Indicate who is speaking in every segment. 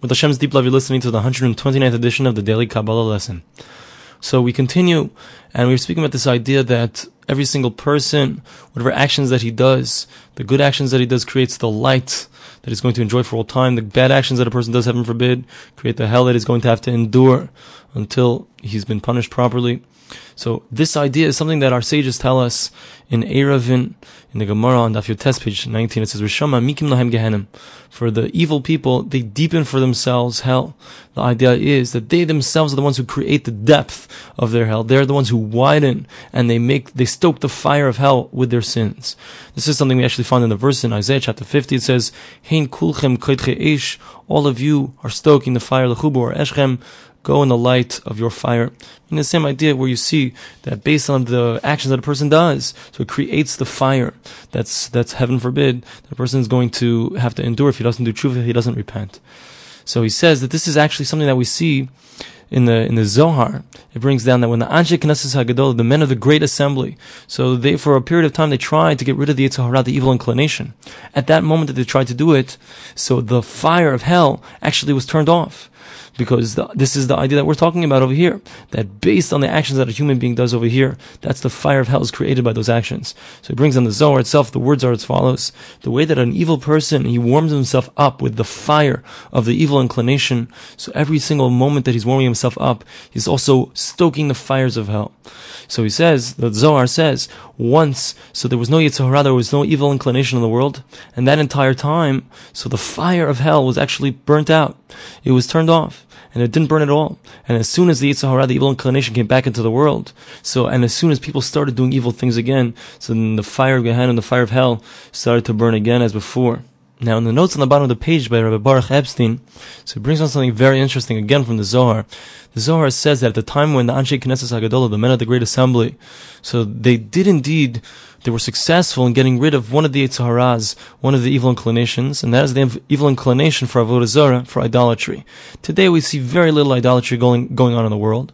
Speaker 1: With Hashem's deep love, you're listening to the 129th edition of the Daily Kabbalah lesson. So we continue, and we are speaking about this idea that every single person, whatever actions that he does, the good actions that he does creates the light that he's going to enjoy for all time. The bad actions that a person does, heaven forbid, create the hell that he's going to have to endure until he's been punished properly. So this idea is something that our sages tell us in Eruvin, in the Gemara on Daf Yotes, page 19. It says, Rishama mikim lahem gehenim. For the evil people, they deepen for themselves hell. The idea is that they themselves are the ones who create the depth of their hell. They're the ones who widen and they make, they stoke the fire of hell with their sins. This is something we actually find in the verse in Isaiah chapter 50. It says, Hein kulchem ish. All of you are stoking the fire, lechubu or eshchem go in the light of your fire. In the same idea where you see that based on the actions that a person does, so it creates the fire. That's, that's heaven forbid. The person is going to have to endure if he doesn't do truth, if he doesn't repent. So he says that this is actually something that we see in the in the Zohar, it brings down that when the Anshe Knesset Hagadol, the men of the great assembly, so they for a period of time they tried to get rid of the Yetzer Hara, the evil inclination. At that moment that they tried to do it, so the fire of hell actually was turned off because the, this is the idea that we're talking about over here. That based on the actions that a human being does over here, that's the fire of hell is created by those actions. So he brings on the Zohar itself, the words are as follows. The way that an evil person, he warms himself up with the fire of the evil inclination. So every single moment that he's warming himself up, he's also stoking the fires of hell. So he says, the Zohar says, once, so there was no Yetzer Hara, there was no evil inclination in the world, and that entire time, so the fire of hell was actually burnt out. It was turned off and it didn't burn at all. And as soon as the Yetzer Hara, the evil inclination, came back into the world, so and as soon as people started doing evil things again, so then the fire of Gehenna and the fire of hell started to burn again as before. Now, in the notes on the bottom of the page by Rabbi Baruch Epstein, so it brings on something very interesting again from the Zohar. The Zohar says that at the time when the Anshe Knesset Hagadolah, the men of the Great Assembly, so they did indeed, they were successful in getting rid of one of the Yetzer Haras, one of the evil inclinations, and that is the evil inclination for Avodah Zarah, for idolatry. Today we see very little idolatry going, going on in the world.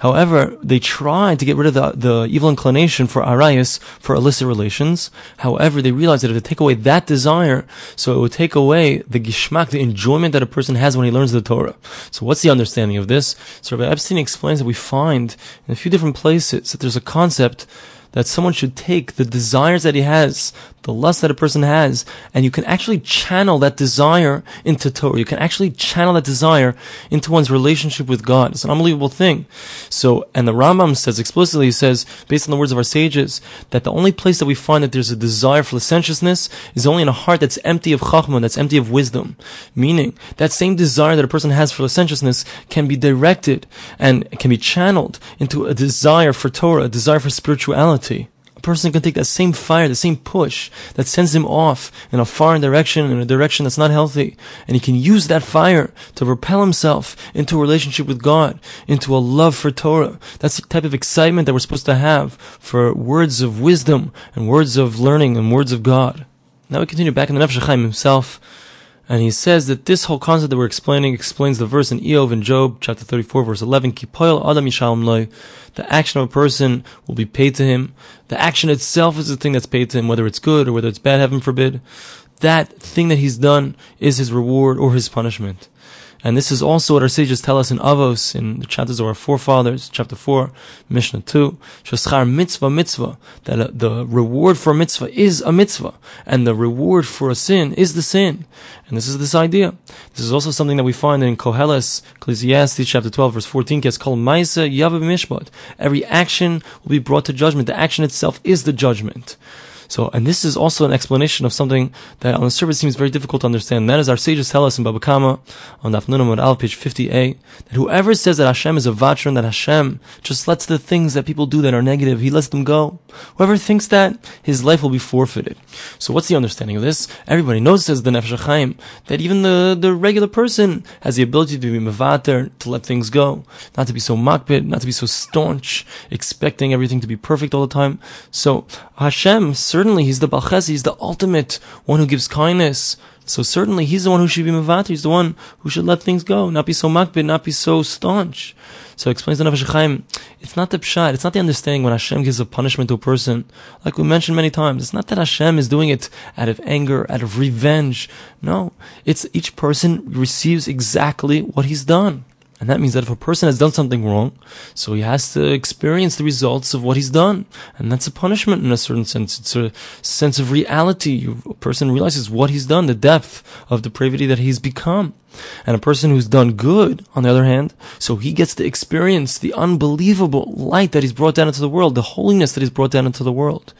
Speaker 1: However, they tried to get rid of the, the evil inclination for arayas, for illicit relations. However, they realized that if they take away that desire, so it would take away the gishmak, the enjoyment that a person has when he learns the Torah. So what's the understanding of this? So Rabbi Epstein explains that we find in a few different places that there's a concept that someone should take the desires that he has, the lust that a person has, and you can actually channel that desire into Torah. You can actually channel that desire into one's relationship with God. It's an unbelievable thing. So, and the Rambam says explicitly, he says, based on the words of our sages, that the only place that we find that there's a desire for licentiousness is only in a heart that's empty of chachma, that's empty of wisdom. Meaning, that same desire that a person has for licentiousness can be directed and can be channeled into a desire for Torah, a desire for spirituality a person can take that same fire, the same push that sends him off in a foreign direction, in a direction that's not healthy, and he can use that fire to propel himself into a relationship with God, into a love for Torah. That's the type of excitement that we're supposed to have for words of wisdom and words of learning and words of God. Now we continue back in the Nefesh Chaim himself. And he says that this whole concept that we're explaining explains the verse in Iyov and Job, chapter 34, verse 11, adam loy. The action of a person will be paid to him. The action itself is the thing that's paid to him, whether it's good or whether it's bad, heaven forbid. That thing that he's done is his reward or his punishment. And this is also what our sages tell us in Avos, in the chapters of our forefathers, chapter 4, Mishnah 2, Shaschar mitzvah mitzvah, that uh, the reward for a mitzvah is a mitzvah, and the reward for a sin is the sin. And this is this idea. This is also something that we find in Koheles, Ecclesiastes chapter 12, verse 14, gets called Maisa Yavim Mishpat. Every action will be brought to judgment. The action itself is the judgment. So, and this is also an explanation of something that on the surface seems very difficult to understand. And that is our sages tell us in Baba Kama on Dafnunam Al page 50a that whoever says that Hashem is a vatron, that Hashem just lets the things that people do that are negative, He lets them go. Whoever thinks that, his life will be forfeited. So what's the understanding of this? Everybody knows, says the Nefesh Chaim, that even the, the regular person has the ability to be mevater, to let things go, not to be so makbid, not to be so staunch, expecting everything to be perfect all the time. So Hashem certainly He's the Baal Chesed, He's the ultimate one who gives kindness. So certainly he's the one who should be Mavat, he's the one who should let things go, not be so makbid, not be so staunch. So explains the Nefesh Chaim, it's not the pshat, it's not the understanding when Hashem gives a punishment to a person, like we mentioned many times, it's not that Hashem is doing it out of anger, out of revenge. No, it's each person receives exactly what he's done. And that means that if a person has done something wrong, so he has to experience the results of what he's done. And that's a punishment in a certain sense. It's a sense of reality. A person realizes what he's done, the depth of depravity that he's become. And a person who's done good, on the other hand, so he gets to experience the unbelievable light that he's brought down into the world, the holiness that he's brought down into the world.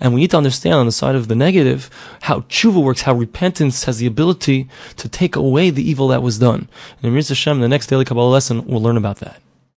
Speaker 1: And we need to understand on the side of the negative how tshuva works, how repentance has the ability to take away the evil that was done. And in Hashem, the next daily Kabbalah lesson, we'll learn about that.